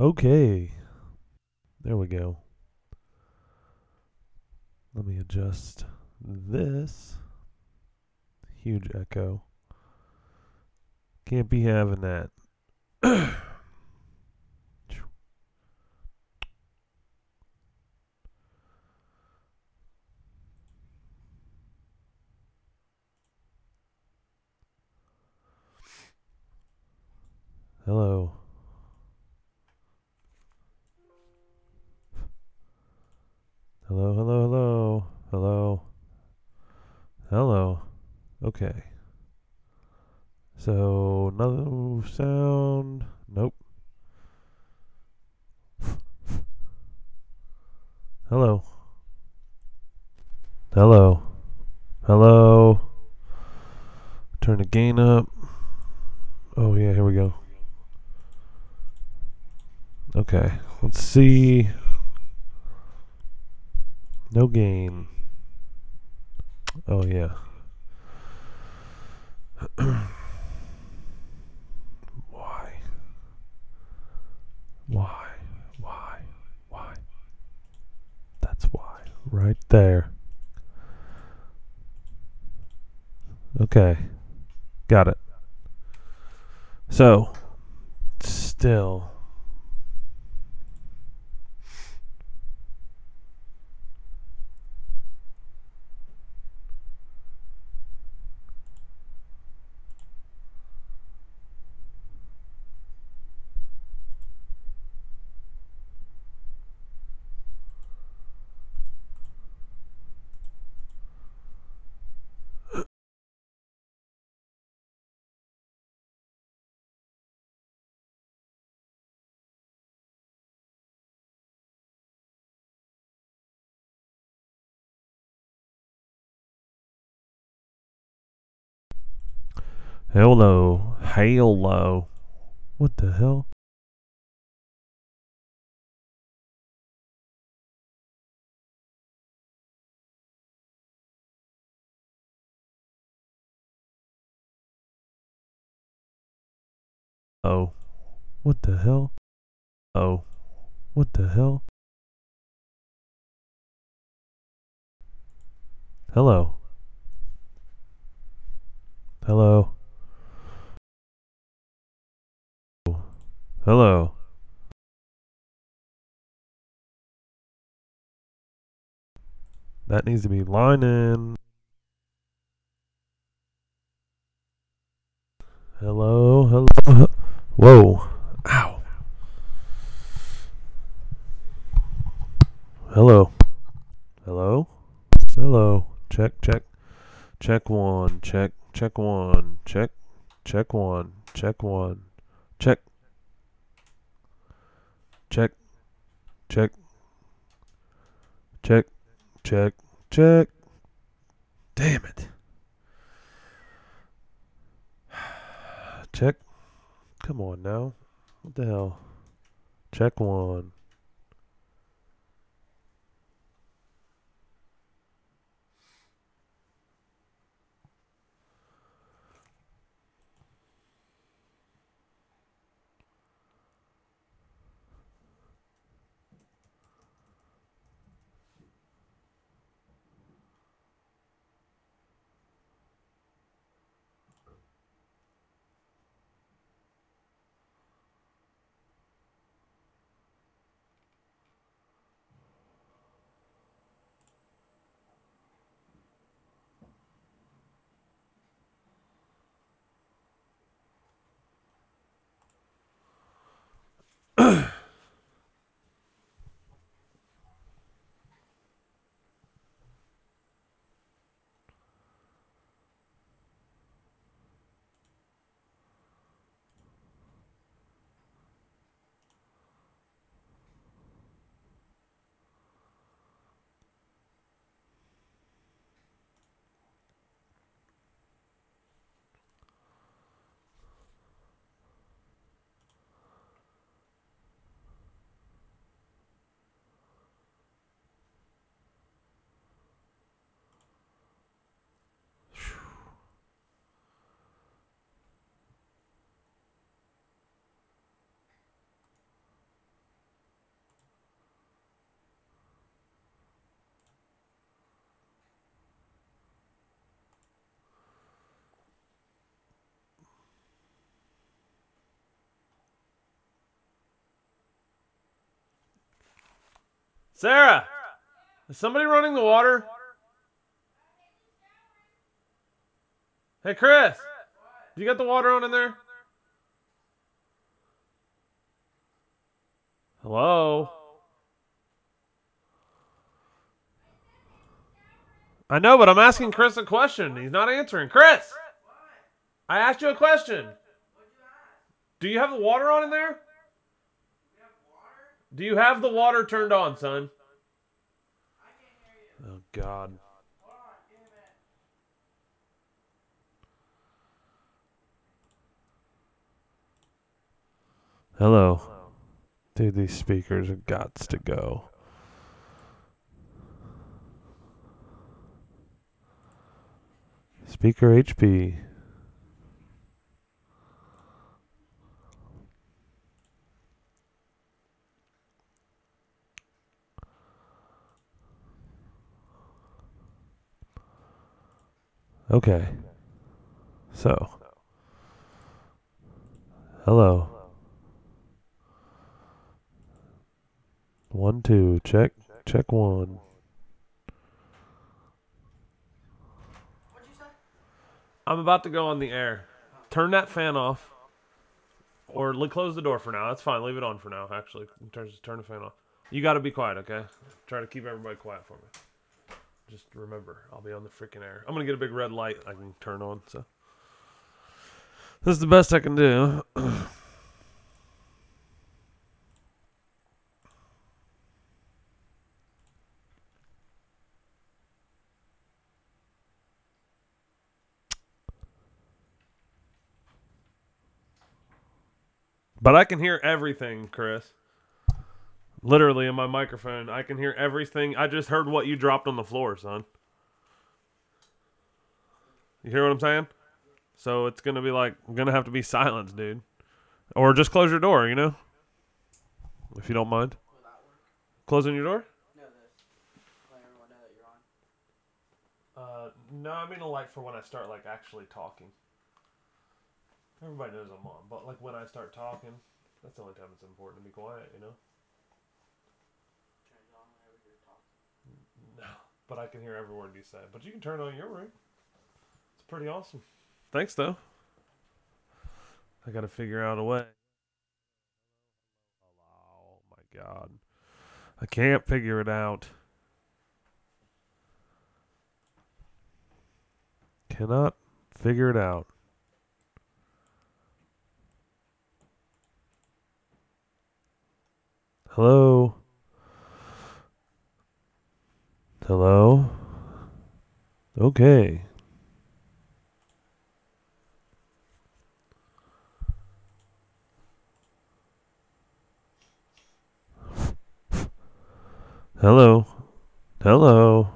Okay. There we go. Let me adjust this. Huge echo. Can't be having that. Hello. Hello, hello, hello. Hello. Hello. Okay. So, no sound. Nope. Hello. Hello. Hello. Turn the gain up. Oh, yeah, here we go. Okay, let's see. No gain. Oh, yeah. Why? Why? Why? Why? That's why. Right there. Okay. Got it. So, still. Hello. Hello. What the hell? Oh. What the hell? Oh. What the hell? Hello. Hello. Hello. That needs to be lining. Hello. Hello. Whoa. Ow. Hello. Hello. Hello. Check, check. Check one. Check. Check one. Check. Check one. Check one. Check. Check. Check. Check. Check. Check. Damn it. Check. Come on now. What the hell? Check one. Sarah, is somebody running the water? Hey, Chris, do you got the water on in there? Hello? I know, but I'm asking Chris a question. He's not answering. Chris! I asked you a question. Do you have the water on in there? Do you have the water turned on, son? Oh, God. Hello. Dude, these speakers have got to go. Speaker HP. Okay. So. Hello. One, two. Check. Check one. I'm about to go on the air. Turn that fan off. Or li- close the door for now. That's fine. Leave it on for now, actually. Turn, turn the fan off. You got to be quiet, okay? Try to keep everybody quiet for me. Just remember, I'll be on the freaking air. I'm to get a big red light I can turn on, so. This is the best I can do. But I can hear everything, Chris. Literally in my microphone, I can hear everything. I just heard what you dropped on the floor, son. You hear what I'm saying? So it's gonna be like gonna have to be silence, dude. Or just close your door, you know? If you don't mind. Will that? Closing your door? No, this. Let everyone know that you're on. Uh no, I mean like for when I start like actually talking. Everybody knows I'm on, but like when I start talking, that's the only time it's important to be quiet, you know? Turn it on whenever you're talking. No, but I can hear every word you say. But you can turn on your ring. It's pretty awesome. Thanks, though. I got to figure out a way. Oh my god, I can't figure it out. Cannot figure it out. Hello. Hello? Okay. Hello. Hello.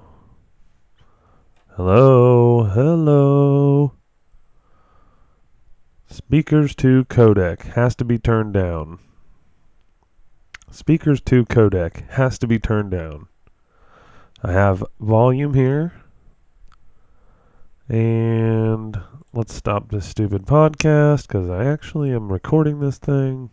Hello. Hello. Speakers to codec has to be turned down. Speakers to codec has to be turned down. I have volume here. And let's stop this stupid podcast because I actually am recording this thing.